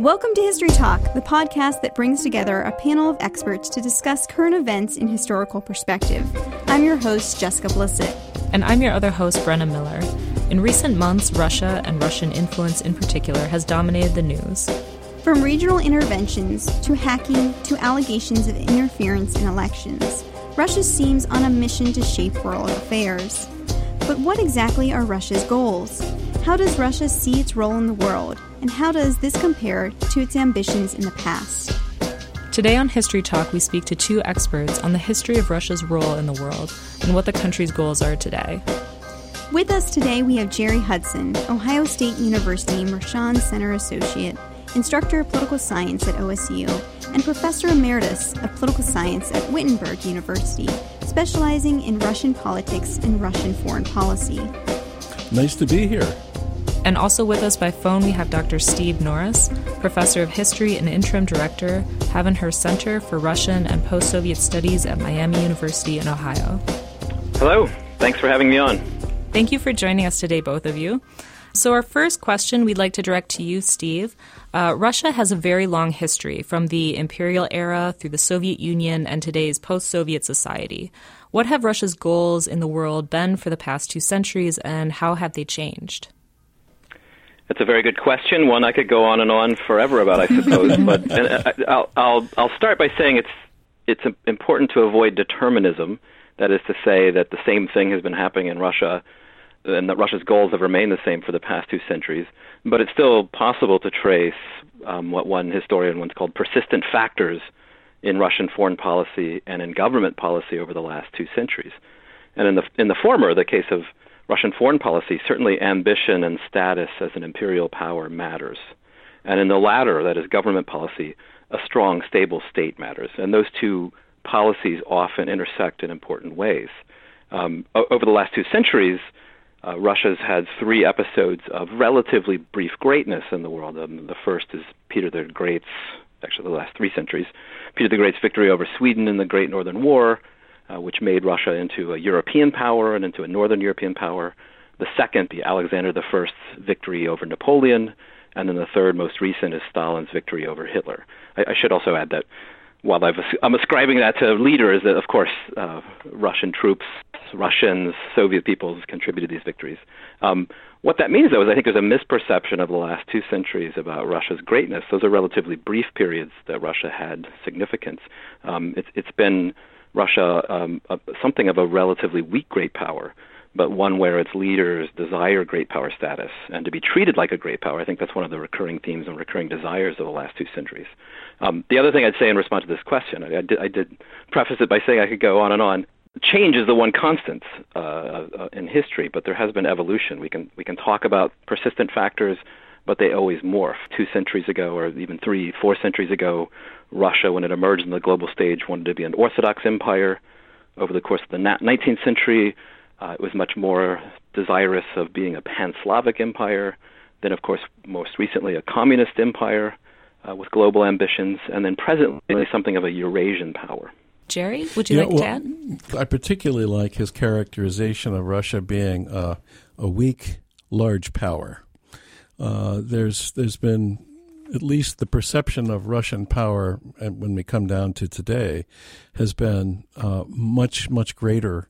Welcome to History Talk, the podcast that brings together a panel of experts to discuss current events in historical perspective. I'm your host, Jessica Blissit. And I'm your other host, Brenna Miller. In recent months, Russia and Russian influence in particular has dominated the news. From regional interventions to hacking to allegations of interference in elections, Russia seems on a mission to shape world affairs. But what exactly are Russia's goals? How does Russia see its role in the world? And how does this compare to its ambitions in the past? Today on History Talk, we speak to two experts on the history of Russia's role in the world and what the country's goals are today. With us today, we have Gerry Hudson, Ohio State University Mershon Center Associate, Instructor of Political Science at OSU, and Professor Emeritus of Political Science at Wittenberg University, specializing in Russian politics and Russian foreign policy. Nice to be here. And also with us by phone, we have Dr. Steve Norris, professor of history and interim director, Havighurst Center for Russian and Post Soviet Studies at Miami University in Ohio. Hello. Thanks for having me on. Thank you for joining us today, both of you. So, our first question we'd like to direct to you, Steve. Uh, Russia has a very long history from the imperial era through the Soviet Union and today's post Soviet society. What have Russia's goals in the world been for the past two centuries, and how have they changed? That's a very good question. One I could go on and on forever about, I suppose. but uh, I'll, I'll I'll start by saying it's it's important to avoid determinism. That is to say that the same thing has been happening in Russia, and that Russia's goals have remained the same for the past two centuries. But it's still possible to trace um, what one historian once called persistent factors in Russian foreign policy and in government policy over the last two centuries. And in the in the former, the case of Russian foreign policy, certainly ambition and status as an imperial power matters. And in the latter, that is government policy, a strong, stable state matters. And those two policies often intersect in important ways. Um, over the last two centuries, uh, Russia's had three episodes of relatively brief greatness in the world. Um, the first is Peter the Great's, actually the last three centuries, Peter the Great's victory over Sweden in the Great Northern War, uh, which made Russia into a European power and into a Northern European power. The second, the Alexander I's victory over Napoleon, and then the third, most recent, is Stalin's victory over Hitler. I, I should also add that while i am ascribing that to leaders, that of course uh, Russian troops, Russians, Soviet peoples contributed these victories. Um, what that means, though, is I think there's a misperception of the last two centuries about Russia's greatness. Those are relatively brief periods that Russia had significance. Um, it's, it's been Russia um, a, something of a relatively weak great power, but one where its leaders desire great power status and to be treated like a great power. I think that's one of the recurring themes and recurring desires of the last two centuries. Um, the other thing I'd say in response to this question, I, I, did, I did preface it by saying I could go on and on. Change is the one constant uh, uh, in history, but there has been evolution. We can we can talk about persistent factors, but they always morph. Two centuries ago, or even three, four centuries ago, Russia, when it emerged in the global stage, wanted to be an Orthodox empire. Over the course of the 19th century, uh, it was much more desirous of being a pan Slavic empire. Then, of course, most recently, a communist empire uh, with global ambitions. And then presently, something of a Eurasian power. Gerry, would you yeah, like well, to add? I particularly like his characterization of Russia being uh, a weak, large power. Uh, there's there's been at least the perception of Russian power, and when we come down to today, has been uh, much, much greater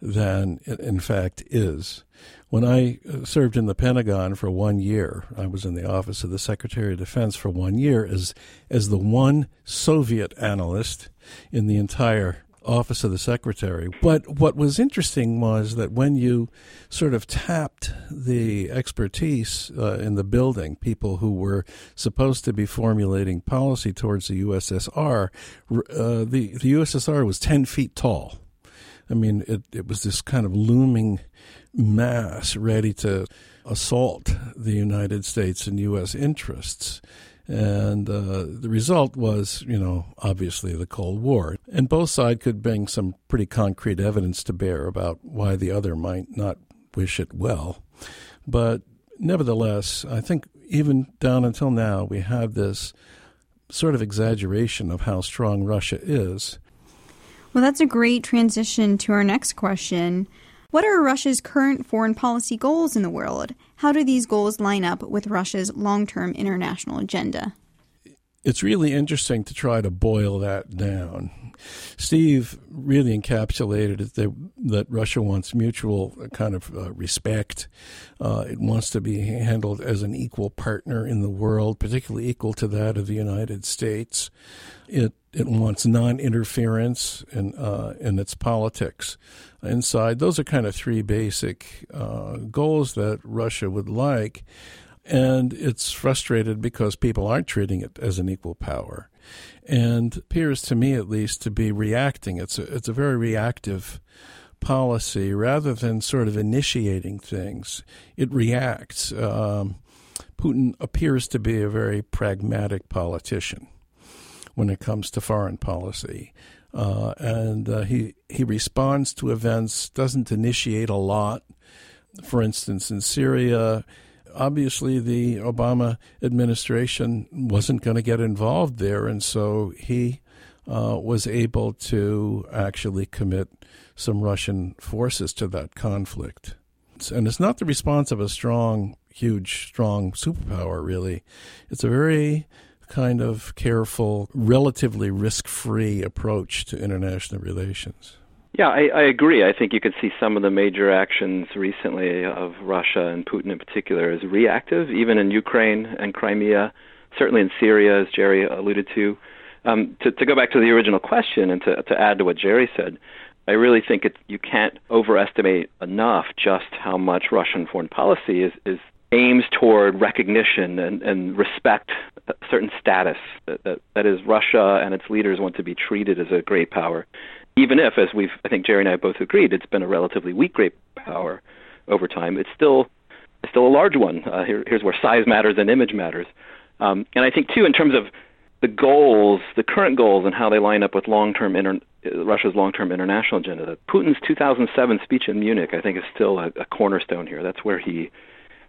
than it in fact is. When I uh, served in the Pentagon for one year, I was in the office of the Secretary of Defense for one year as as the one Soviet analyst in the entire office of the secretary. But what was interesting was that when you sort of tapped the expertise uh, in the building, people who were supposed to be formulating policy towards the USSR, uh, the, the USSR was 10 feet tall. I mean, it, it was this kind of looming mass ready to assault the United States and U.S. interests. And uh, the result was, you know, obviously the Cold War. And both sides could bring some pretty concrete evidence to bear about why the other might not wish it well. But nevertheless, I think even down until now, we have this sort of exaggeration of how strong Russia is. Well, that's a great transition to our next question. What are Russia's current foreign policy goals in the world? How do these goals line up with Russia's long term international agenda? It's really interesting to try to boil that down. Steve really encapsulated it that, that Russia wants mutual kind of uh, respect. Uh, it wants to be handled as an equal partner in the world, particularly equal to that of the United States. It it wants non-interference in uh, in its politics inside. Those are kind of three basic uh, goals that Russia would like and it's frustrated because people aren't treating it as an equal power. And appears to me at least to be reacting. It's a, it's a very reactive policy. Rather than sort of initiating things it reacts. Um, putin appears to be a very pragmatic politician when it comes to foreign policy. Uh, and uh, he he responds to events doesn't initiate a lot. For instance in Syria obviously the Obama administration wasn't going to get involved there, and so he uh, was able to actually commit some Russian forces to that conflict. And it's not the response of a strong, huge, strong superpower, really. It's a very kind of careful, relatively risk free approach to international relations. Yeah, I, I agree. I think you could see some of the major actions recently of Russia and Putin in particular as reactive, even in Ukraine and Crimea, certainly in Syria, as Gerry alluded to. Um, to, to go back to the original question and to, to add to what Gerry said, I really think it, you can't overestimate enough just how much Russian foreign policy is, is aims toward recognition and, and respect a certain status that, that, that is Russia and its leaders want to be treated as a great power even if, as we've, I think Gerry and I both agreed, it's been a relatively weak great power over time, it's still it's still a large one. Uh, here, here's where size matters and image matters. Um, and I think too, in terms of the goals, the current goals, and how they line up with long-term inter- Russia's long-term international agenda. Putin's 2007 speech in Munich, I think, is still a, a cornerstone here. That's where he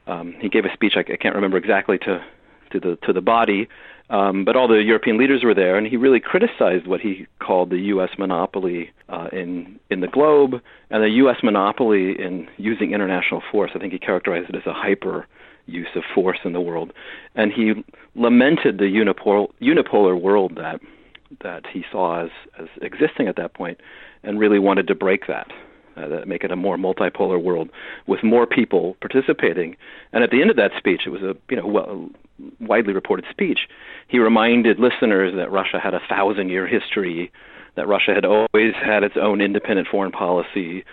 um, he gave a speech. I, I can't remember exactly to to the to the body, um, but all the European leaders were there, and he really criticized what he called the U.S. monopoly uh, in in the globe and the U.S. monopoly in using international force. I think he characterized it as a hyper use of force in the world, and he lamented the unipolar unipolar world that that he saw as as existing at that point, and really wanted to break that uh, that make it a more multipolar world with more people participating. And at the end of that speech, it was a you know well, widely reported speech. He reminded listeners that Russia had a thousand year history, that Russia had always had its own independent foreign policy,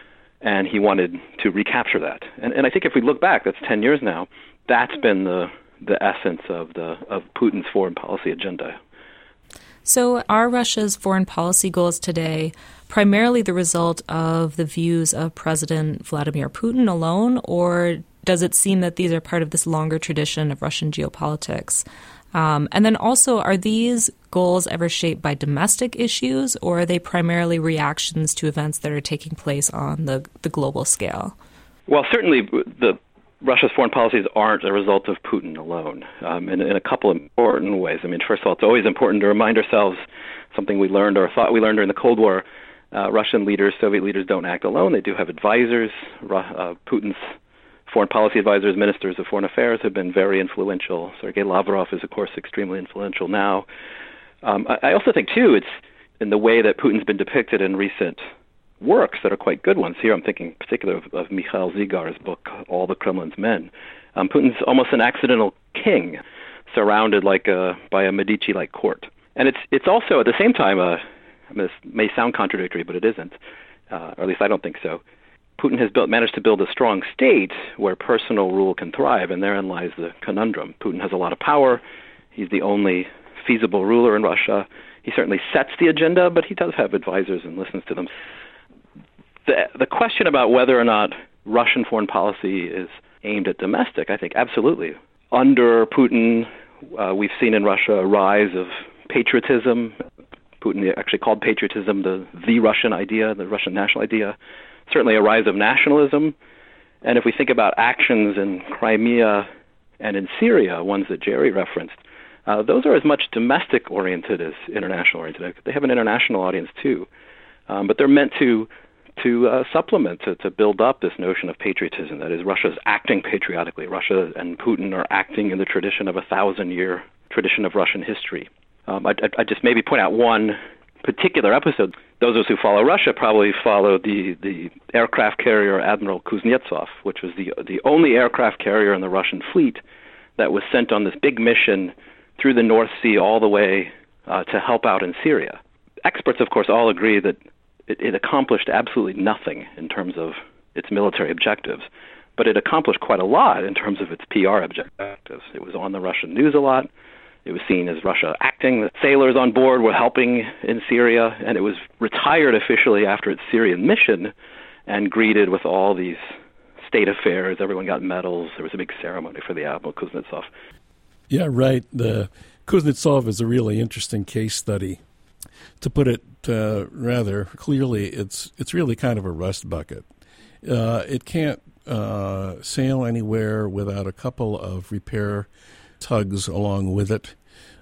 and he wanted to recapture that. And, and I think if we look back, that's 10 years now, that's been the, the essence of, the, of Putin's foreign policy agenda. So, are Russia's foreign policy goals today primarily the result of the views of President Vladimir Putin alone, or does it seem that these are part of this longer tradition of Russian geopolitics? Um, and then also, are these goals ever shaped by domestic issues, or are they primarily reactions to events that are taking place on the, the global scale? Well, certainly the Russia's foreign policies aren't a result of Putin alone, um, in, in a couple of important ways. I mean, first of all, it's always important to remind ourselves something we learned or thought we learned during the Cold War. Uh, Russian leaders, Soviet leaders, don't act alone. They do have advisors. Uh, Putin's foreign policy advisors, ministers of foreign affairs have been very influential. Sergei Lavrov is, of course, extremely influential now. Um, I, I also think, too, it's in the way that Putin's been depicted in recent works that are quite good ones. Here I'm thinking particularly of, of Mikhail Zygar's book, All the Kremlin's Men. Um, Putin's almost an accidental king, surrounded like a, by a Medici-like court. And it's it's also at the same time a I mean, this may sound contradictory, but it isn't, uh, or at least I don't think so. Putin has built, managed to build a strong state where personal rule can thrive, and therein lies the conundrum. Putin has a lot of power. He's the only feasible ruler in Russia. He certainly sets the agenda, but he does have advisors and listens to them. The, the question about whether or not Russian foreign policy is aimed at domestic, I think absolutely. Under Putin, uh, we've seen in Russia a rise of patriotism. Putin actually called patriotism the the Russian idea, the Russian national idea certainly a rise of nationalism. And if we think about actions in Crimea and in Syria, ones that Gerry referenced, uh, those are as much domestic oriented as international oriented. They have an international audience too, um, but they're meant to to uh, supplement to, to build up this notion of patriotism. That is, Russia's acting patriotically. Russia and Putin are acting in the tradition of a thousand year tradition of Russian history. Um, I, I, just maybe point out one particular episode. Those of us who follow Russia probably follow the, the aircraft carrier Admiral Kuznetsov, which was the the only aircraft carrier in the Russian fleet that was sent on this big mission through the North Sea all the way uh, to help out in Syria. Experts, of course, all agree that it, it accomplished absolutely nothing in terms of its military objectives, but it accomplished quite a lot in terms of its PR objectives. It was on the Russian news a lot. It was seen as Russia acting. The sailors on board were helping in Syria, and it was retired officially after its Syrian mission and greeted with all these state affairs. Everyone got medals. There was a big ceremony for the Admiral Kuznetsov. Yeah, right. The Kuznetsov is a really interesting case study. To put it uh, rather clearly, it's it's really kind of a rust bucket. Uh, it can't uh, sail anywhere without a couple of repair tugs along with it.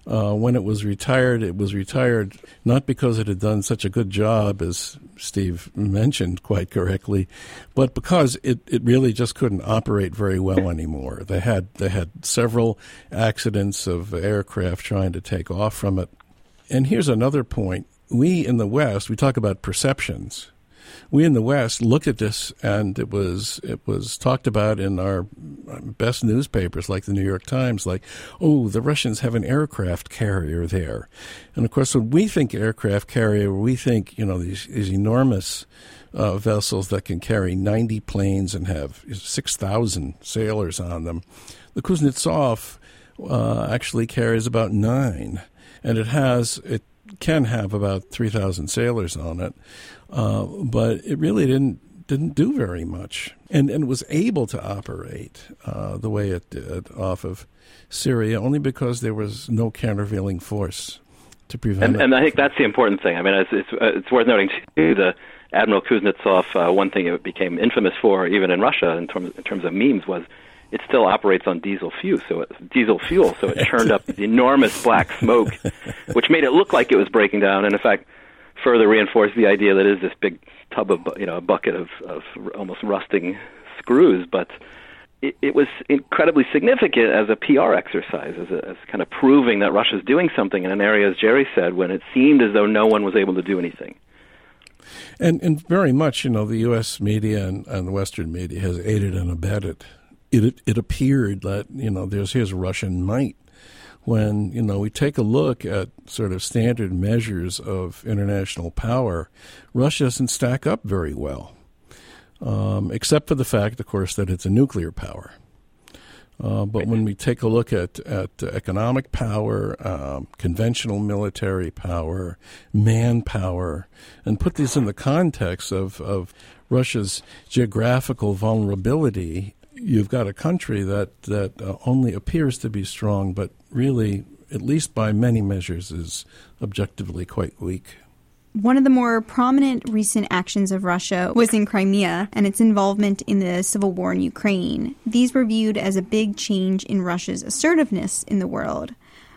Uh, when it was retired, it was retired not because it had done such a good job, as Steve mentioned quite correctly, but because it, it really just couldn't operate very well anymore. They had they had several accidents of aircraft trying to take off from it. And here's another point: we in the West we talk about perceptions we in the West looked at this, and it was it was talked about in our best newspapers, like the New York Times, like, oh, the Russians have an aircraft carrier there, and of course, when we think aircraft carrier, we think you know these, these enormous. Uh, vessels that can carry 90 planes and have 6,000 sailors on them. The Kuznetsov uh, actually carries about nine, and it has it can have about 3,000 sailors on it. Uh, but it really didn't didn't do very much, and and was able to operate uh, the way it did off of Syria only because there was no countervailing force to prevent and, it. And I think that's the important thing. I mean, it's it's, uh, it's worth noting too the Admiral Kuznetsov. Uh, one thing it became infamous for, even in Russia, in terms in terms of memes, was it still operates on diesel fuel. So it, diesel fuel, so it churned up enormous black smoke, which made it look like it was breaking down. And in fact, further reinforce the idea that it is this big tub of you know a bucket of, of almost rusting screws, but it, it was incredibly significant as a PR exercise, as, a, as kind of proving that Russia's doing something in an area, as Gerry said, when it seemed as though no one was able to do anything. And and very much, you know, the U.S. media and, and Western media has aided and abetted. It it appeared that you know there's here's Russian might when you know we take a look at sort of standard measures of international power, Russia doesn't stack up very well, um, except for the fact, of course, that it's a nuclear power. Uh, but when we take a look at, at economic power, um, conventional military power, manpower, and put these in the context of, of Russia's geographical vulnerability you've got a country that that uh, only appears to be strong, but really, at least by many measures, is objectively quite weak. One of the more prominent recent actions of Russia was in Crimea and its involvement in the civil war in Ukraine. These were viewed as a big change in Russia's assertiveness in the world.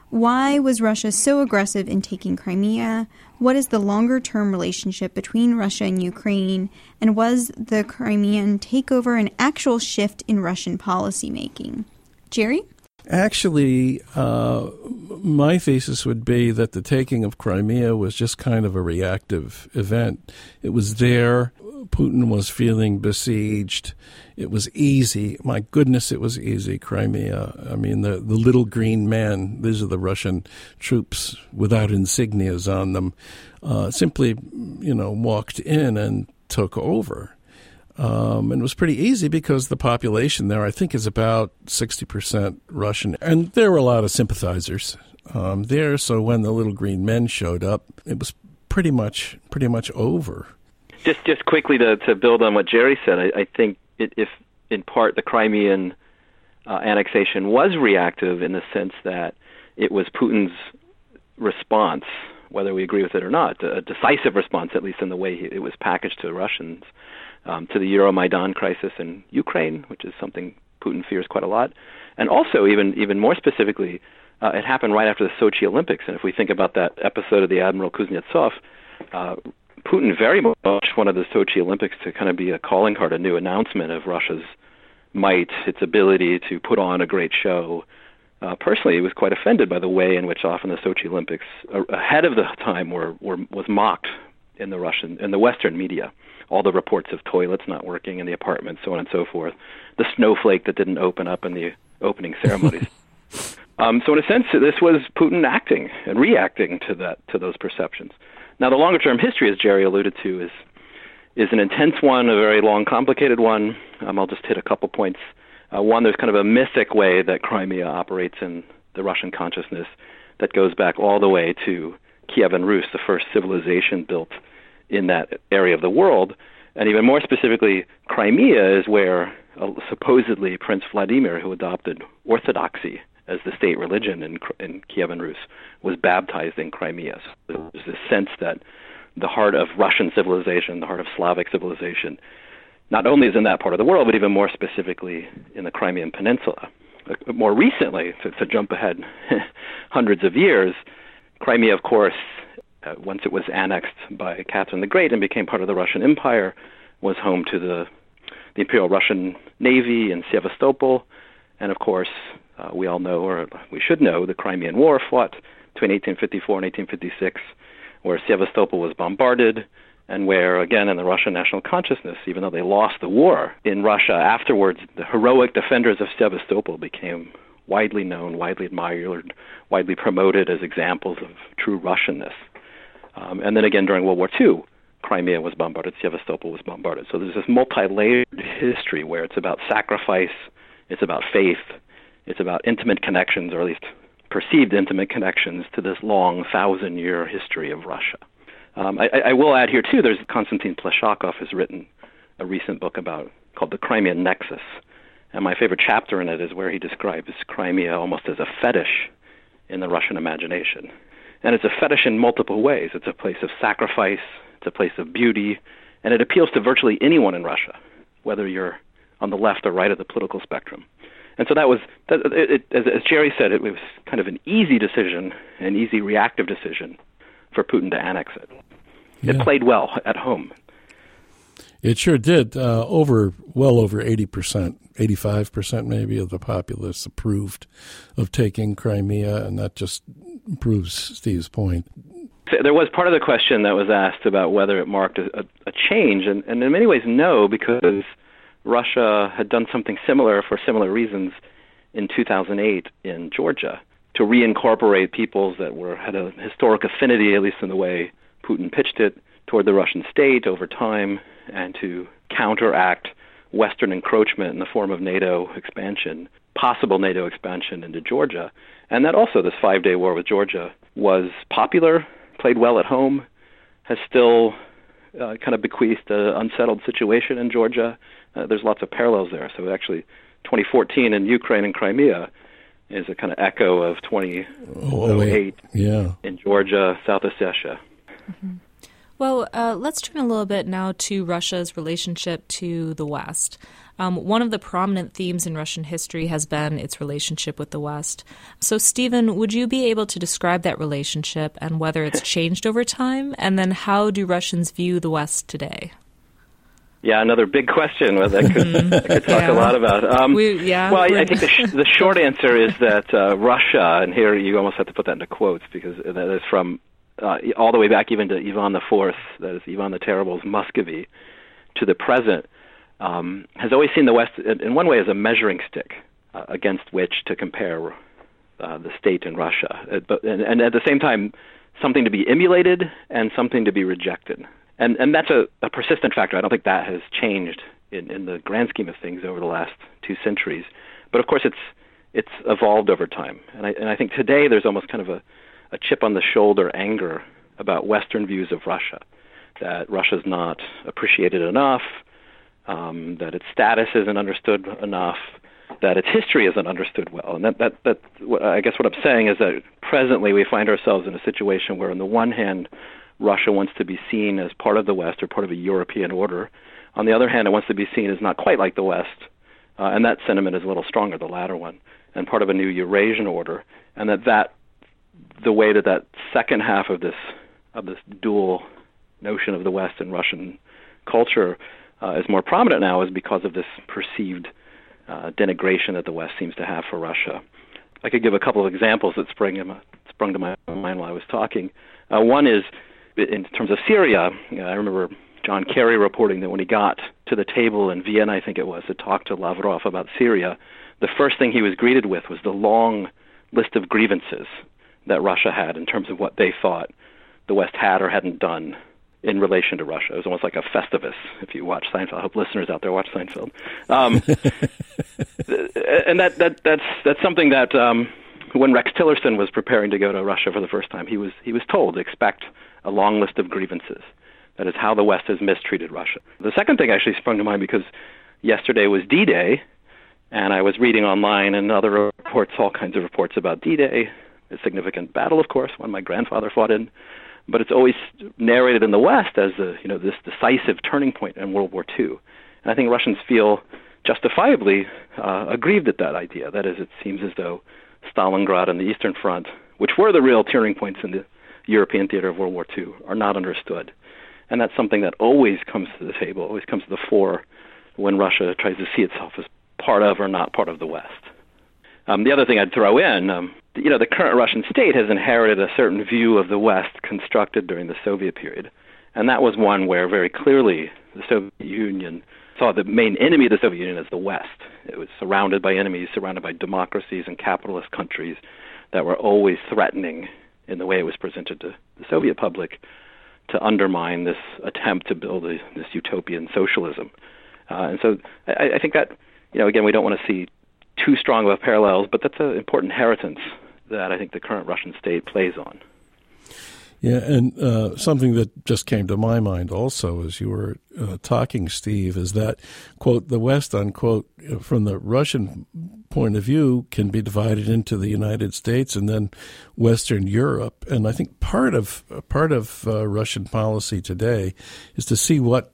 Why was Russia so aggressive in taking Crimea? What is the longer term relationship between Russia and Ukraine? And was the Crimean takeover an actual shift in Russian policymaking? Gerry? Actually, uh, my thesis would be that the taking of Crimea was just kind of a reactive event. It was there. Putin was feeling besieged. It was easy. My goodness, it was easy. Crimea. I mean, the the little green men. These are the Russian troops without insignias on them. Uh, simply, you know, walked in and took over. Um, and it was pretty easy because the population there, I think, is about 60% Russian. And there were a lot of sympathizers um, there. So when the little green men showed up, it was pretty much pretty much over. Just just quickly to to build on what Gerry said, I, I think it, if in part the Crimean uh, annexation was reactive in the sense that it was Putin's response, whether we agree with it or not, a decisive response, at least in the way it was packaged to the Russians, um, to the Euromaidan crisis in Ukraine, which is something Putin fears quite a lot, and also even even more specifically, uh, it happened right after the Sochi Olympics. And if we think about that episode of the Admiral Kuznetsov, uh, Putin very much wanted the Sochi Olympics to kind of be a calling card, a new announcement of Russia's might, its ability to put on a great show, uh, personally he was quite offended by the way in which often the Sochi Olympics, uh, ahead of the time, were, were was mocked in the Russian in the Western media. All the reports of toilets not working in the apartments, so on and so forth. The snowflake that didn't open up in the opening ceremonies. um, so in a sense, this was Putin acting and reacting to that to those perceptions. Now, the longer term history, as Gerry alluded to, is is an intense one, a very long, complicated one. Um, I'll just hit a couple points. Uh, one, there's kind of a mythic way that Crimea operates in the Russian consciousness that goes back all the way to Kievan Rus, the first civilization built in that area of the world. And even more specifically, Crimea is where uh, supposedly Prince Vladimir, who adopted Orthodoxy as the state religion in, in Kievan Rus, was baptized in Crimea. So there's this sense that the heart of Russian civilization, the heart of Slavic civilization, not only is in that part of the world, but even more specifically in the Crimean Peninsula. Uh, more recently, to, to jump ahead hundreds of years, Crimea, of course, uh, once it was annexed by Catherine the Great and became part of the Russian Empire, was home to the, the Imperial Russian Navy in Sevastopol. And of course, uh, we all know, or we should know, the Crimean War fought between 1854 and 1856, where Sevastopol was bombarded and where, again, in the Russian national consciousness, even though they lost the war in Russia, afterwards the heroic defenders of Sevastopol became widely known, widely admired, widely promoted as examples of true Russianness. Um, and then again during World War II, Crimea was bombarded, Sevastopol was bombarded. So there's this multi-layered history where it's about sacrifice, it's about faith, it's about intimate connections, or at least perceived intimate connections to this long thousand-year history of Russia. Um, I, I will add here too. There's Konstantin Pleshakov has written a recent book about called the Crimean Nexus, and my favorite chapter in it is where he describes Crimea almost as a fetish in the Russian imagination, and it's a fetish in multiple ways. It's a place of sacrifice, it's a place of beauty, and it appeals to virtually anyone in Russia, whether you're on the left or right of the political spectrum. And so that was, that, it, it, as, as Gerry said, it was kind of an easy decision, an easy reactive decision for Putin to annex it. Yeah. It played well at home. It sure did. Uh, over well over eighty percent, eighty-five percent maybe of the populace approved of taking Crimea, and that just proves Steve's point. There was part of the question that was asked about whether it marked a, a change, and, and in many ways, no, because Russia had done something similar for similar reasons in 2008 in Georgia to reincorporate peoples that were had a historic affinity, at least in the way Putin pitched it, toward the Russian state over time, and to counteract Western encroachment in the form of NATO expansion, possible NATO expansion into Georgia. And that also, this five day war with Georgia, was popular, played well at home, has still uh, kind of bequeathed an unsettled situation in Georgia. Uh, there's lots of parallels there. So actually, 2014 in Ukraine and Crimea is a kind of echo of 2008 yeah. in Georgia, South Ossetia. Mm-hmm. Well, uh, let's turn a little bit now to Russia's relationship to the West. Um, one of the prominent themes in Russian history has been its relationship with the West. So, Stephen, would you be able to describe that relationship and whether it's changed over time? And then, how do Russians view the West today? Yeah, another big question that I could, mm-hmm. I could talk yeah. a lot about. Um, we, yeah, well, I, I think the, sh- the short answer is that uh, Russia, and here you almost have to put that into quotes because that is from uh, all the way back even to Ivan Fourth, that is Ivan the Terrible's Muscovy, to the present, um, has always seen the West in one way as a measuring stick uh, against which to compare uh, the state in Russia, uh, but, and, and at the same time, something to be emulated and something to be rejected. And and that's a, a persistent factor. I don't think that has changed in, in the grand scheme of things over the last two centuries. But of course, it's it's evolved over time. And I and I think today there's almost kind of a, a chip on the shoulder anger about Western views of Russia, that Russia's not appreciated enough, um, that its status isn't understood enough, that its history isn't understood well. And that, that, that, I guess what I'm saying is that presently we find ourselves in a situation where, on the one hand, Russia wants to be seen as part of the West or part of a European order. On the other hand, it wants to be seen as not quite like the West, uh, and that sentiment is a little stronger, the latter one, and part of a new Eurasian order, and that that the way that that second half of this of this dual notion of the West and Russian culture uh, is more prominent now is because of this perceived uh, denigration that the West seems to have for Russia. I could give a couple of examples that my, sprung to my mind while I was talking. Uh, one is in terms of Syria. I remember John Kerry reporting that when he got to the table in Vienna, I think it was, to talk to Lavrov about Syria, the first thing he was greeted with was the long list of grievances that Russia had in terms of what they thought the West had or hadn't done in relation to Russia. It was almost like a festivus. If you watch Seinfeld, I hope listeners out there watch Seinfeld. Um, and that that that's that's something that um, when Rex Tillerson was preparing to go to Russia for the first time, he was he was told to expect a long list of grievances. That is how the West has mistreated Russia. The second thing actually sprung to mind because yesterday was D-Day, and I was reading online and other reports, all kinds of reports about D-Day, a significant battle, of course, one my grandfather fought in but it's always narrated in the West as a, you know this decisive turning point in World War II. And I think Russians feel justifiably uh, aggrieved at that idea. That is, it seems as though Stalingrad and the Eastern Front, which were the real turning points in the European theater of World War II, are not understood. And that's something that always comes to the table, always comes to the fore when Russia tries to see itself as part of or not part of the West. Um, the other thing I'd throw in, um, you know, the current Russian state has inherited a certain view of the West constructed during the Soviet period. And that was one where very clearly the Soviet Union saw the main enemy of the Soviet Union as the West. It was surrounded by enemies, surrounded by democracies and capitalist countries that were always threatening, in the way it was presented to the Soviet public, to undermine this attempt to build a, this utopian socialism. Uh, and so I, I think that, you know, again, we don't want to see too strong of parallels, but that's an important inheritance that I think the current Russian state plays on. Yeah, and uh, something that just came to my mind also as you were uh, talking, Steve, is that, quote, the West, unquote, from the Russian point of view, can be divided into the United States and then Western Europe. And I think part of part of uh, Russian policy today is to see what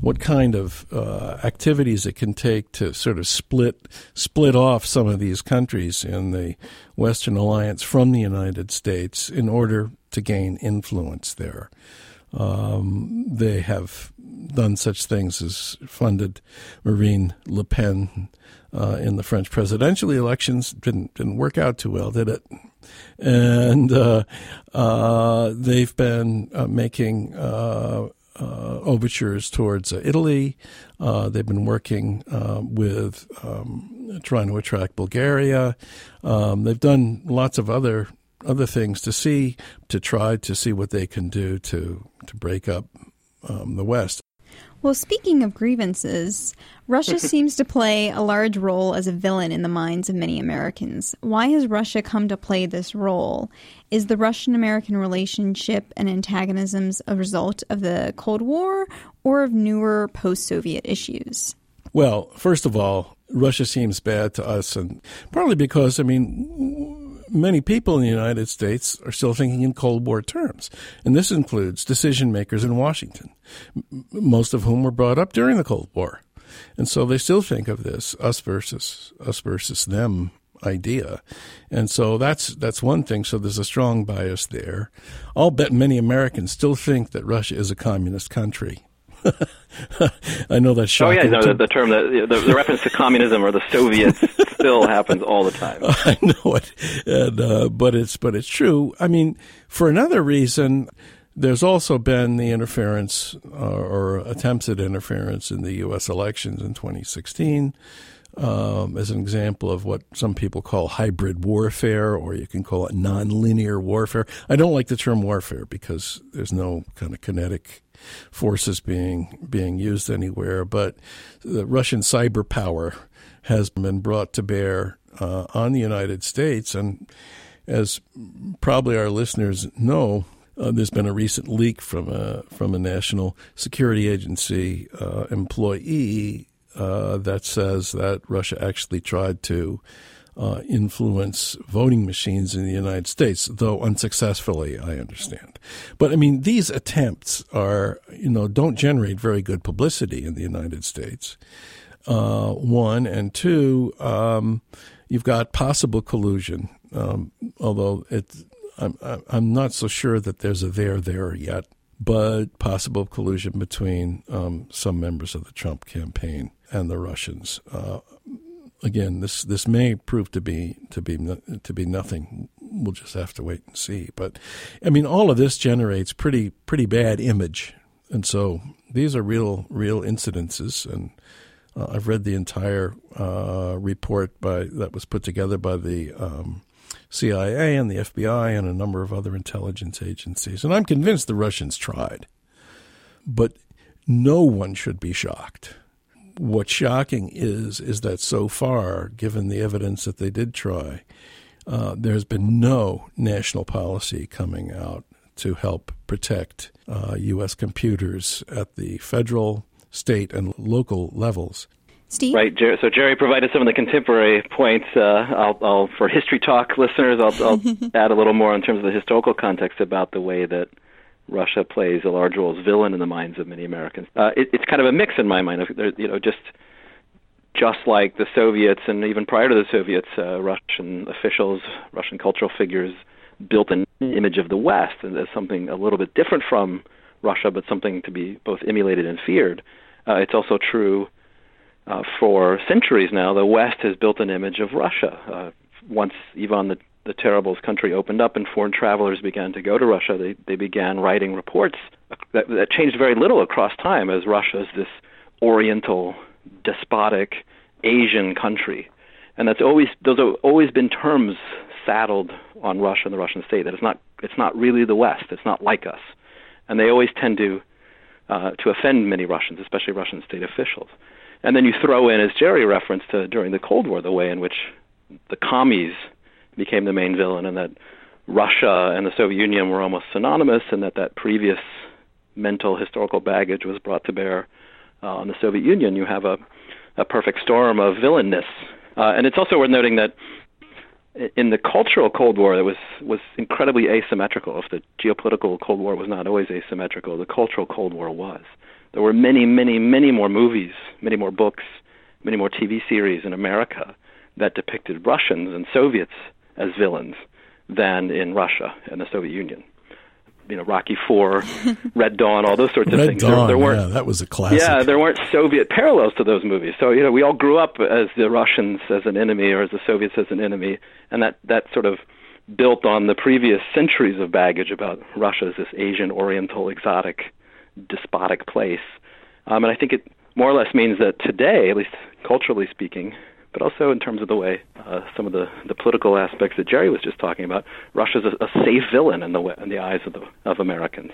what kind of uh, activities it can take to sort of split split off some of these countries in the Western alliance from the United States in order to gain influence there. Um, they have done such things as funded Marine Le Pen uh, in the French presidential elections. Didn't didn't work out too well, did it? And uh, uh, they've been uh, making uh, overtures towards uh, Italy. Uh, they've been working uh, with um, trying to attract Bulgaria. Um, they've done lots of other other things to see to try to see what they can do to to break up um, the West. Well, speaking of grievances, Russia seems to play a large role as a villain in the minds of many Americans. Why has Russia come to play this role? Is the Russian American relationship and antagonisms a result of the Cold War or of newer post Soviet issues? Well, first of all, Russia seems bad to us, and partly because, I mean, many people in the United States are still thinking in Cold War terms. And this includes decision makers in Washington, most of whom were brought up during the Cold War. And so they still think of this us versus us versus them idea. And so that's that's one thing. So there's a strong bias there. I'll bet many Americans still think that Russia is a communist country. I know that's shocking. Oh yeah, no, the, the term the, the, the, reference to communism or the Soviets still happens all the time. I know it, and, uh, but it's but it's true. I mean, for another reason, there's also been the interference uh, or attempts at interference in the U.S. elections in 2016. Um, as an example of what some people call hybrid warfare, or you can call it nonlinear warfare. I don't like the term warfare because there's no kind of kinetic forces being being used anywhere. But the Russian cyber power has been brought to bear uh, on the United States, and as probably our listeners know. Uh, there's been a recent leak from a from a national security agency uh, employee uh, that says that Russia actually tried to uh, influence voting machines in the United States, though unsuccessfully, I understand. But I mean, these attempts are, you know, don't generate very good publicity in the United States. Uh, one and two, um, you've got possible collusion, um, although it's, I'm, I'm not so sure that there's a there there yet, but possible collusion between um, some members of the Trump campaign and the Russians. Uh, again, this this may prove to be to be to be nothing. We'll just have to wait and see. But I mean, all of this generates pretty pretty bad image, and so these are real real incidences. And uh, I've read the entire uh, report by that was put together by the um, CIA and the FBI and a number of other intelligence agencies. And I'm convinced the Russians tried, but no one should be shocked what's shocking is is that so far, given the evidence that they did try, uh, there's been no national policy coming out to help protect uh, U.S. computers at the federal, state, and local levels. Steve? Right. So Gerry provided some of the contemporary points. Uh, I'll, I'll, for History Talk listeners, I'll, I'll add a little more in terms of the historical context about the way that Russia plays a large role as villain in the minds of many Americans. Uh, it, it's kind of a mix in my mind. You know, just just like the Soviets and even prior to the Soviets, uh, Russian officials, Russian cultural figures built an image of the West as something a little bit different from Russia, but something to be both emulated and feared. Uh, it's also true uh, for centuries now. The West has built an image of Russia. Uh, once Ivan the the Terrible's country opened up and foreign travelers began to go to Russia, they, they began writing reports that, that changed very little across time as Russia is this oriental, despotic, Asian country. And that's always those have always been terms saddled on Russia and the Russian state that it's not it's not really the West, it's not like us. And they always tend to uh, to offend many Russians, especially Russian state officials. And then you throw in, as Gerry referenced uh, during the Cold War, the way in which the commies became the main villain, and that Russia and the Soviet Union were almost synonymous, and that that previous mental historical baggage was brought to bear uh, on the Soviet Union. You have a, a perfect storm of villainness, uh, and it's also worth noting that in the cultural Cold War, that was was incredibly asymmetrical. If the geopolitical Cold War was not always asymmetrical, the cultural Cold War was. There were many, many, many more movies, many more books, many more TV series in America that depicted Russians and Soviets as villains than in Russia and the Soviet Union. You know, Rocky Four, Red Dawn, all those sorts Red of things. Dawn, there, there weren't, yeah, that was a classic. Yeah, there weren't Soviet parallels to those movies. So you know, we all grew up as the Russians as an enemy or as the Soviets as an enemy, and that that sort of built on the previous centuries of baggage about Russia as this Asian, Oriental, exotic, despotic place. Um, and I think it more or less means that today, at least culturally speaking, but also in terms of the way uh, some of the, the political aspects that Gerry was just talking about. Russia's a, a safe villain in the in the eyes of the of Americans.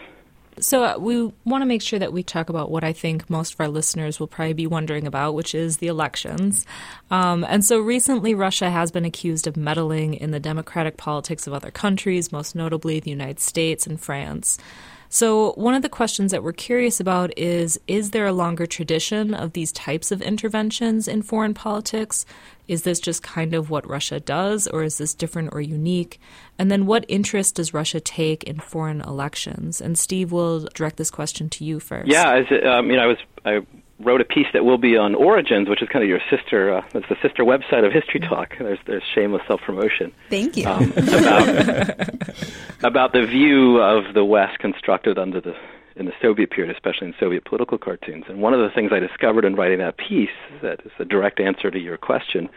So uh, we want to make sure that we talk about what I think most of our listeners will probably be wondering about, which is the elections. Um, and so recently, Russia has been accused of meddling in the democratic politics of other countries, most notably the United States and France. So, one of the questions that we're curious about is Is there a longer tradition of these types of interventions in foreign politics? Is this just kind of what Russia does, or is this different or unique? And then, what interest does Russia take in foreign elections? And Steve will direct this question to you first. Yeah, you know, I was I wrote a piece that will be on Origins, which is kind of your sister. Uh, it's the sister website of History Talk. There's there's shameless self promotion. Thank you. Um, about, about the view of the West constructed under the in the Soviet period, especially in Soviet political cartoons. And one of the things I discovered in writing that piece, that is a direct answer to your question,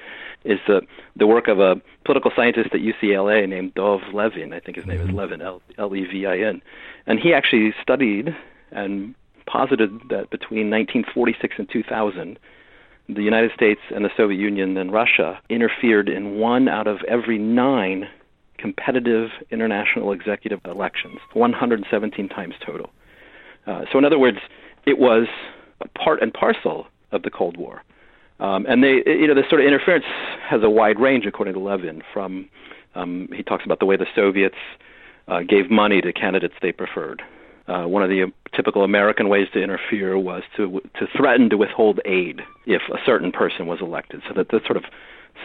is the the work of a political scientist at UCLA named Dov Levin. I think his name is mm-hmm. Levin, L E V I N, and he actually studied and posited that between 1946 and 2000, the United States and the Soviet Union and Russia interfered in one out of every nine competitive international executive elections, 117 times total. Uh, so, in other words, it was part and parcel of the Cold War. Um, and they, you know, this sort of interference has a wide range, according to Levin. From um, he talks about the way the Soviets uh, gave money to candidates they preferred, uh, one of the typical American ways to interfere was to to threaten to withhold aid if a certain person was elected. So that that's sort of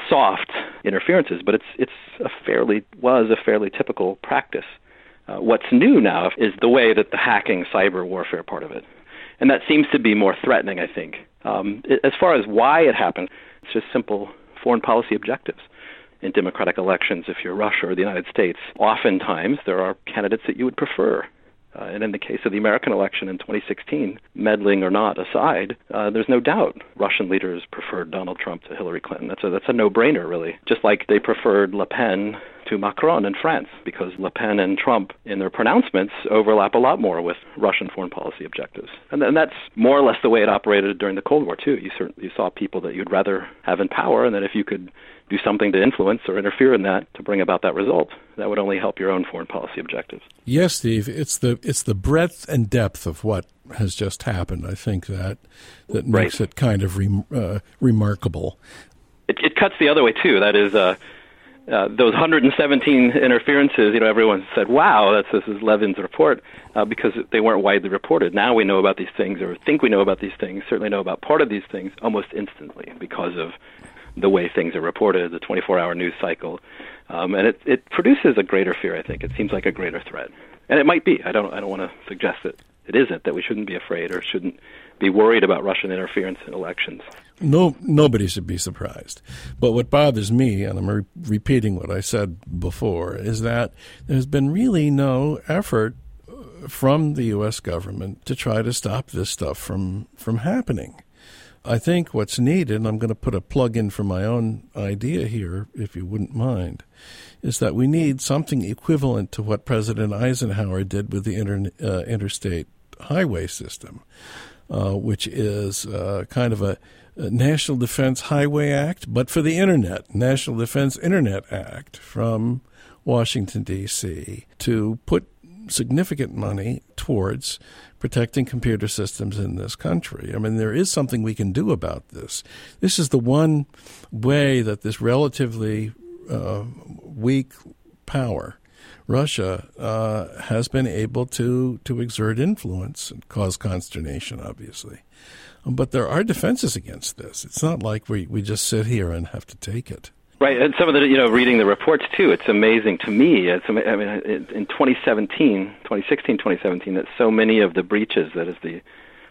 soft interferences, but it's it's a fairly was a fairly typical practice. Uh, what's new now is the way that the hacking cyber warfare part of it, and that seems to be more threatening. I think. Um, it, as far as why it happened, it's just simple foreign policy objectives in democratic elections if you're Russia or the United States. Oftentimes, there are candidates that you would prefer Uh, and in the case of the American election in 2016, meddling or not aside, uh, there's no doubt Russian leaders preferred Donald Trump to Hillary Clinton. That's a that's a no-brainer, really. Just like they preferred Le Pen to Macron in France, because Le Pen and Trump, in their pronouncements, overlap a lot more with Russian foreign policy objectives. And, and that's more or less the way it operated during the Cold War too. You certainly saw people that you'd rather have in power, and that if you could do something to influence or interfere in that to bring about that result. That would only help your own foreign policy objectives. Yes, Steve. It's the it's the breadth and depth of what has just happened. I think that that makes right. it kind of re, uh, remarkable. It, it, cuts the other way too. That is. Uh, uh, those 117 interferences, you know, everyone said, "Wow, that's this is Levin's report," uh, because they weren't widely reported. Now we know about these things, or think we know about these things. Certainly know about part of these things almost instantly because of the way things are reported, the 24-hour news cycle, um, and it, it produces a greater fear. I think it seems like a greater threat, and it might be. I don't I don't want to suggest that it isn't that we shouldn't be afraid or shouldn't be worried about Russian interference in elections. No, nobody should be surprised. But what bothers me, and I'm re- repeating what I said before, is that there's been really no effort uh, from the U.S. government to try to stop this stuff from from happening. I think what's needed, and I'm going to put a plug in for my own idea here, if you wouldn't mind, is that we need something equivalent to what President Eisenhower did with the inter, uh, interstate highway system, uh, which is uh, kind of a, a, National Defense Highway Act, but for the Internet, National Defense Internet Act from Washington, D.C., to put significant money towards protecting computer systems in this country. I mean, there is something we can do about this. This is the one way that this relatively uh, weak power, Russia, uh, has been able to, to exert influence and cause consternation, obviously. But there are defenses against this. It's not like we, we just sit here and have to take it. Right, and some of the you know reading the reports too. It's amazing to me. It's I mean in 2017, 2016, 2017 that so many of the breaches that is the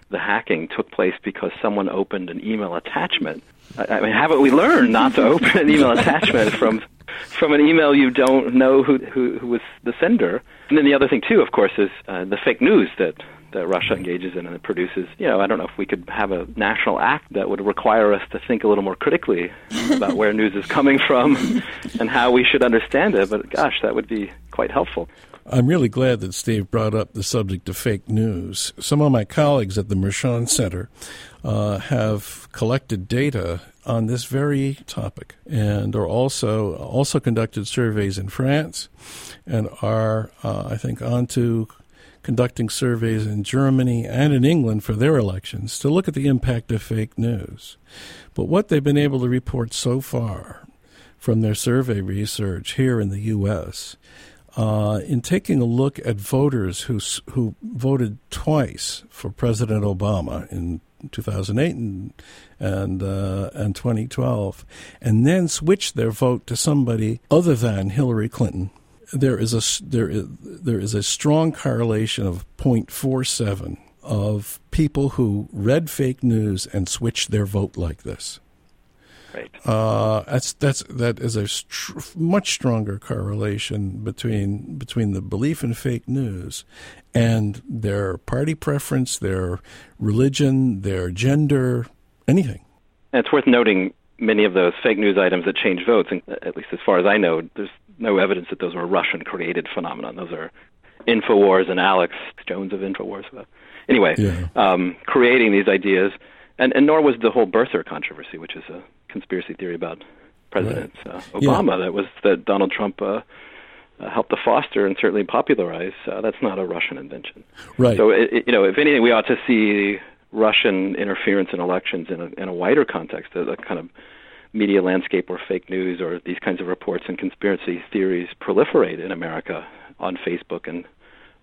the hacking took place because someone opened an email attachment. I, I mean, haven't we learned not to open an email attachment from from an email you don't know who who, who was the sender? And then the other thing too, of course, is uh, the fake news that that Russia engages in and it produces. You know, I don't know if we could have a national act that would require us to think a little more critically about where news is coming from and how we should understand it. But gosh, that would be quite helpful. I'm really glad that Steve brought up the subject of fake news. Some of my colleagues at the Mershon Center uh, have collected data on this very topic and are also also conducted surveys in France and are, uh, I think, on to conducting surveys in Germany and in England for their elections to look at the impact of fake news. But what they've been able to report so far from their survey research here in the U.S. Uh, in taking a look at voters who who voted twice for President Obama in 2008 and and, uh, and 2012, and then switched their vote to somebody other than Hillary Clinton there is a there is there is a strong correlation of 0.47 of people who read fake news and switched their vote like this. Right. Uh, that's that's that is a str- much stronger correlation between between the belief in fake news and their party preference, their religion, their gender, anything. And it's worth noting many of those fake news items that change votes, and at least as far as I know, there's no evidence that those were Russian created phenomena. Those are Infowars and Alex Jones of Infowars. Anyway, yeah. um, creating these ideas, and, and nor was the whole birther controversy, which is a conspiracy theory about President right. uh, Obama yeah. that was that Donald Trump uh, uh, helped to foster and certainly popularize. Uh, that's not a Russian invention. Right. So, it, it, you know, if anything, we ought to see Russian interference in elections in a, in a wider context, a, a kind of media landscape where fake news or these kinds of reports and conspiracy theories proliferate in America on Facebook and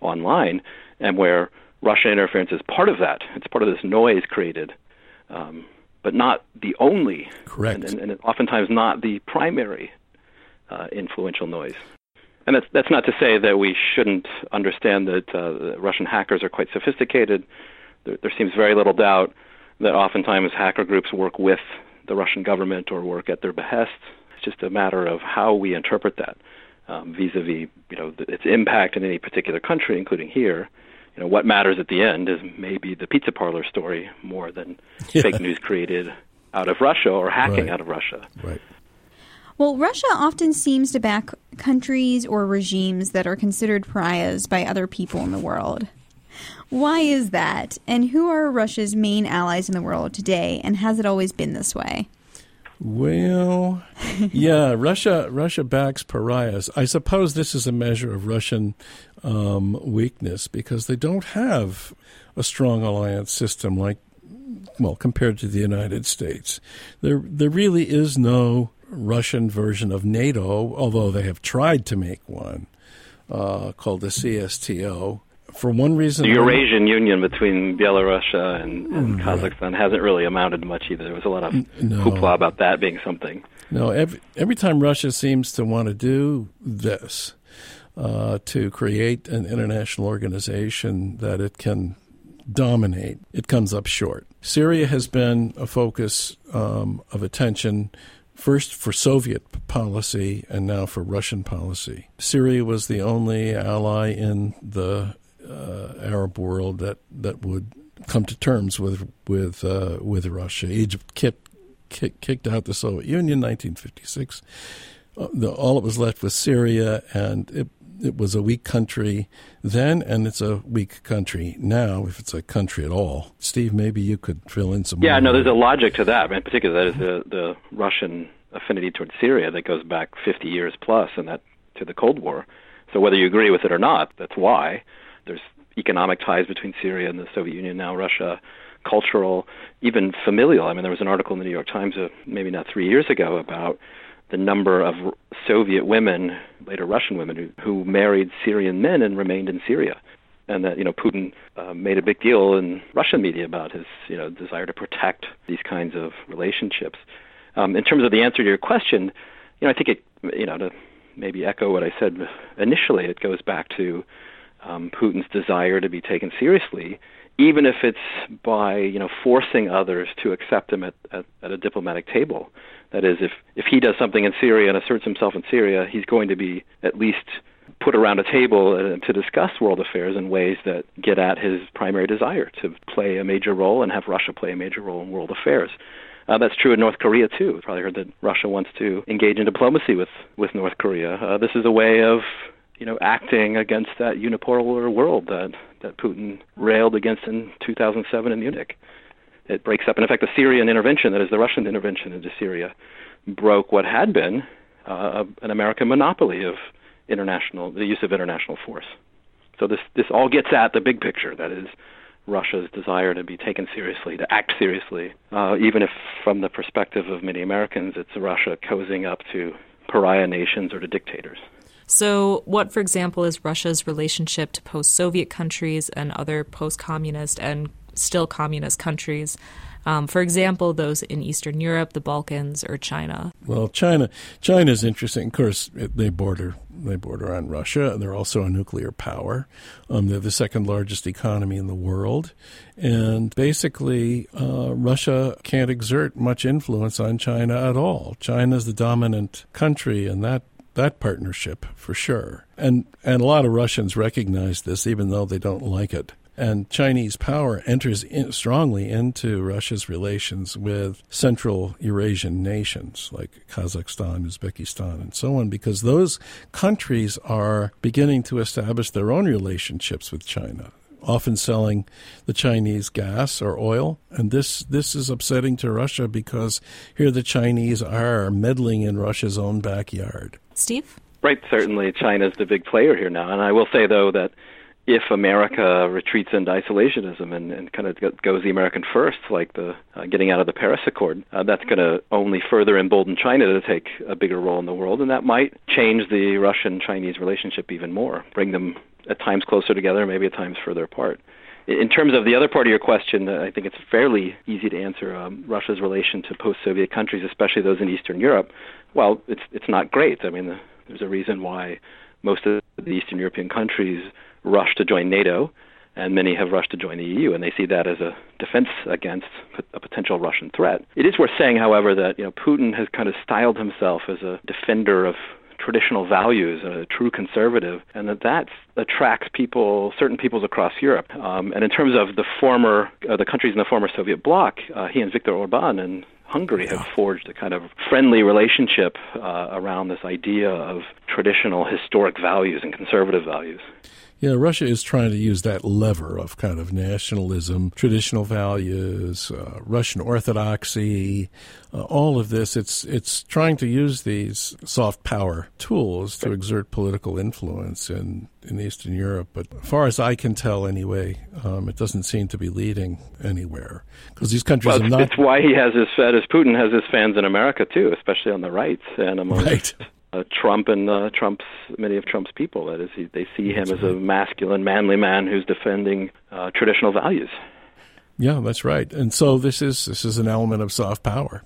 online, and where Russian interference is part of that. It's part of this noise created, um, but not the only. Correct. And, and, and oftentimes not the primary uh, influential noise. And that's, that's not to say that we shouldn't understand that uh, Russian hackers are quite sophisticated. There, there seems very little doubt that oftentimes hacker groups work with the Russian government or work at their behest. It's just a matter of how we interpret that um, vis-a-vis, you know, its impact in any particular country, including here, you know, what matters at the end is maybe the pizza parlor story more than Yeah. fake news created out of Russia or hacking Right. out of Russia. Right. Well, Russia often seems to back countries or regimes that are considered pariahs by other people in the world. Why is that? And who are Russia's main allies in the world today? And has it always been this way? Well, yeah, Russia Russia backs pariahs. I suppose this is a measure of Russian um, weakness because they don't have a strong alliance system like well compared to the United States. There there really is no Russian version of NATO, although they have tried to make one uh, called the CSTO. For one reason, The Eurasian Union between Belarus and, and Mm, Kazakhstan hasn't really amounted to much either. There was a lot of no. hoopla about that being something. No, every every time Russia seems to want to do this, uh, to create an international organization that it can dominate, it comes up short. Syria has been a focus um, of attention. First for Soviet policy and now for Russian policy. Syria was the only ally in the uh, Arab world that, that would come to terms with with uh, with Russia. Egypt kept kick, kicked out the Soviet Union, in 1956. Uh, the, all that was left was Syria, and it it was a weak country then, and it's a weak country now, if it's a country at all. Steve, maybe you could fill in some. Yeah, more. no, there's a logic to that. In particular, that is the, the Russian affinity towards Syria that goes back 50 years plus, and that to the Cold War. So whether you agree with it or not, that's why there's economic ties between Syria and the Soviet Union now, Russia, cultural, even familial. I mean, there was an article in the New York Times, uh, maybe not three years ago, about the number of Soviet women, later Russian women, who, who married Syrian men and remained in Syria and that you know Putin uh, made a big deal in Russian media about his you know desire to protect these kinds of relationships. Um, in terms of the answer to your question, you know I think it you know to maybe echo what I said initially, it goes back to um, Putin's desire to be taken seriously, even if it's by you know forcing others to accept him at, at, at a diplomatic table. That is, if if he does something in Syria and asserts himself in Syria, he's going to be at least put around a table uh, to discuss world affairs in ways that get at his primary desire to play a major role and have Russia play a major role in world affairs. Uh, that's true in North Korea too. You've probably heard that Russia wants to engage in diplomacy with with North Korea. Uh, this is a way of you know acting against that unipolar world that that Putin railed against in 2007 in Munich. It breaks up. And in fact, the Syrian intervention, that is the Russian intervention into Syria, broke what had been uh, an American monopoly of international the use of international force. So this this all gets at the big picture. That is Russia's desire to be taken seriously, to act seriously, uh, even if from the perspective of many Americans, it's Russia cozying up to pariah nations or to dictators. So, what, for example, is Russia's relationship to post Soviet countries and other post communist and still communist countries? Um, for example, those in Eastern Europe, the Balkans, or China. Well, China China is interesting. Of course, they border they border on Russia. And they're also a nuclear power. Um, they're the second largest economy in the world, and basically, uh, Russia can't exert much influence on China at all. China is the dominant country in that that partnership for sure. And and a lot of Russians recognize this, even though they don't like it. And Chinese power enters in strongly into Russia's relations with Central Eurasian nations like Kazakhstan, Uzbekistan, and so on, because those countries are beginning to establish their own relationships with China often selling the Chinese gas or oil. And this, this is upsetting to Russia because here the Chinese are meddling in Russia's own backyard. Steve? Right, certainly China's the big player here now. And I will say, though, that if America retreats into isolationism and, and kind of goes the American first, like the uh, getting out of the Paris Accord, uh, that's going to only further embolden China to take a bigger role in the world, and that might change the Russian-Chinese relationship even more, bring them at times closer together, maybe at times further apart. In terms of the other part of your question, uh, I think it's fairly easy to answer. Um, Russia's relation to post-Soviet countries, especially those in Eastern Europe, well, it's it's not great. I mean, the, there's a reason why most of the Eastern European countries rush to join NATO, and many have rushed to join the EU, and they see that as a defense against a potential Russian threat. It is worth saying, however, that you know Putin has kind of styled himself as a defender of traditional values, a true conservative, and that that attracts people, certain peoples across Europe. Um, and in terms of the former, uh, the countries in the former Soviet bloc, uh, he and Viktor Orban and Hungary have forged a kind of friendly relationship uh, around this idea of traditional historic values and conservative values. Yeah, Russia is trying to use that lever of kind of nationalism, traditional values, uh, Russian orthodoxy, uh, all of this. It's it's trying to use these soft power tools to exert political influence in in Eastern Europe. But as far as I can tell, anyway, um, it doesn't seem to be leading anywhere because these countries well, are not. It's why he has his as Putin has his fans in America too, especially on the right and among right uh, Trump and uh, Trump's many of Trump's people. That is, he, they see him as a masculine, manly man who's defending uh, traditional values. Yeah, that's right. And so this is this is an element of soft power.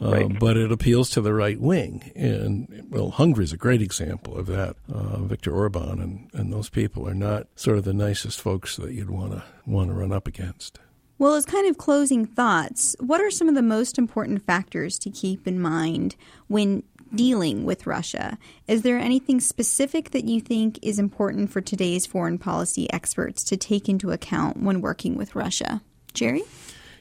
Uh, right. But it appeals to the right wing. And, well, Hungary is a great example of that. Uh, Viktor Orban and, and those people are not sort of the nicest folks that you'd want to want to run up against. Well, as kind of closing thoughts, what are some of the most important factors to keep in mind when dealing with Russia. Is there anything specific that you think is important for today's foreign policy experts to take into account when working with Russia? Gerry?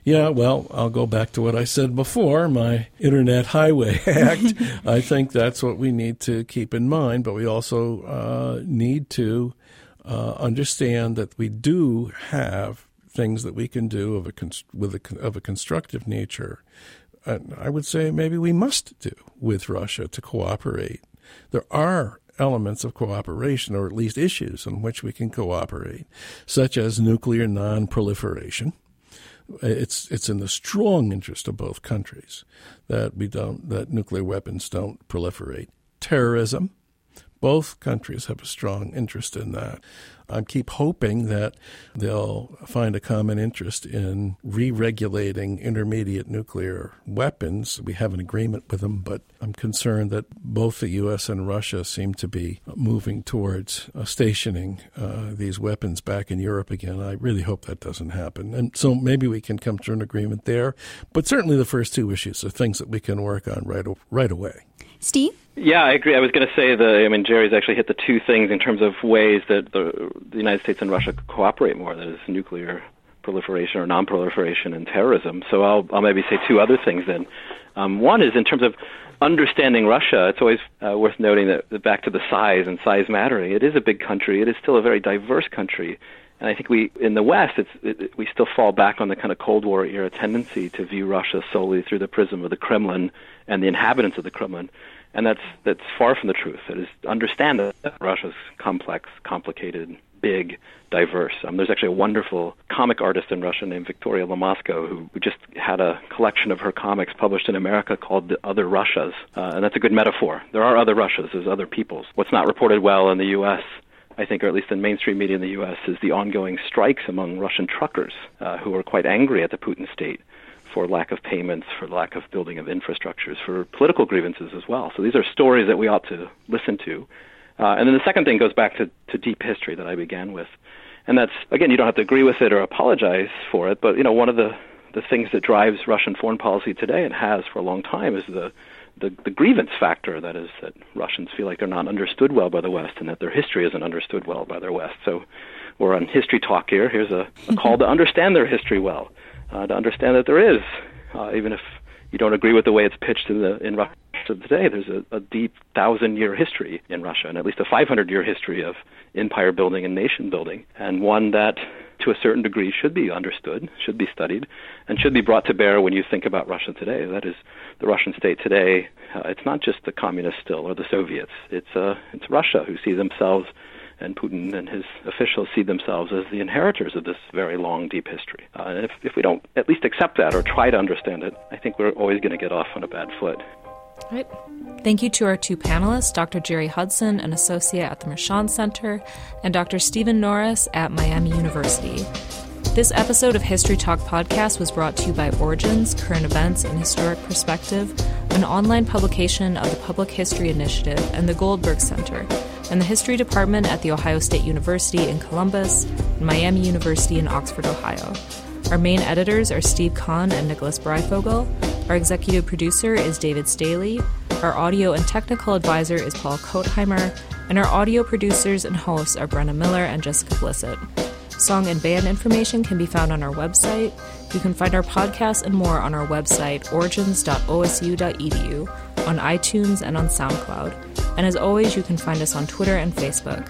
Yeah, well, I'll go back to what I said before my Internet Highway Act. I think that's what we need to keep in mind, but we also uh, need to uh, understand that we do have things that we can do of a, with a, of a constructive nature I would say maybe we must do with Russia to cooperate. There are elements of cooperation, or at least issues on which we can cooperate, such as nuclear non-proliferation. It's it's in the strong interest of both countries that we don't that nuclear weapons don't proliferate. Terrorism, both countries have a strong interest in that. I keep hoping that they'll find a common interest in re regulating intermediate nuclear weapons. We have an agreement with them, but I'm concerned that both the U.S. and Russia seem to be moving towards uh, stationing uh, these weapons back in Europe again. I really hope that doesn't happen. And so maybe we can come to an agreement there. But certainly the first two issues are things that we can work on right, right away. Steve? Yeah, I agree. I was going to say the. I mean, Gerry's actually hit the two things in terms of ways that the, the United States and Russia could cooperate more. That is nuclear proliferation or non-proliferation and terrorism. So I'll, I'll maybe say two other things then. Um, one is in terms of understanding Russia. It's always uh, worth noting that, that back to the size and size mattering. It is a big country. It is still a very diverse country. And I think we, in the West, it's, it, we still fall back on the kind of Cold War era tendency to view Russia solely through the prism of the Kremlin and the inhabitants of the Kremlin and that's that's far from the truth. It is understand that Russia's complex, complicated, big, diverse. Um, there's actually a wonderful comic artist in Russia named Victoria Lomasko who, who just had a collection of her comics published in America called The Other Russias, uh, and that's a good metaphor. There are other Russias, there's other peoples. What's not reported well in the U.S. I think, or at least in mainstream media in the U.S., is the ongoing strikes among Russian truckers uh, who are quite angry at the Putin state for lack of payments, for lack of building of infrastructures, for political grievances as well. So these are stories that we ought to listen to. Uh, and then the second thing goes back to, to deep history that I began with. And that's, again, you don't have to agree with it or apologize for it, but, you know, one of the, the things that drives Russian foreign policy today and has for a long time is the, the, the grievance factor. That is, that Russians feel like they're not understood well by the West and that their history isn't understood well by their West. So we're on history talk here. Here's a, a call to understand their history well uh, to understand that there is, uh, even if you don't agree with the way it's pitched in, the, in Russia today, there's a, a deep thousand year history in Russia, and at least a 500 year history of empire building and nation building, and one that to a certain degree should be understood, should be studied, and should be brought to bear when you think about Russia today. That is, the Russian state today. Uh, it's not just the communists still or the Soviets. It's uh, it's Russia who see themselves and Putin and his officials see themselves as the inheritors of this very long, deep history. Uh, and if, if we don't at least accept that or try to understand it, I think we're always going to get off on a bad foot. All right. Thank you to our two panelists, Dr. Gerry Hudson, an associate at the Mershon Center, and Dr. Stephen Norris at Miami University. This episode of History Talk podcast was brought to you by Origins, Current Events, and Historic Perspective, an online publication of the Public History Initiative and the Goldberg Center, and the History Department at The Ohio State University in Columbus and Miami University in Oxford, Ohio. Our main editors are Steve Conn and Nicholas Breyfogle. Our executive producer is David Staley. Our audio and technical advisor is Paul Kotheimer. And our audio producers and hosts are Brenna Miller and Jessica Blissit. Song and band information can be found on our website. You can find our podcast and more on our website, origins.osu.edu, on iTunes, and on SoundCloud. And as always, you can find us on Twitter and Facebook.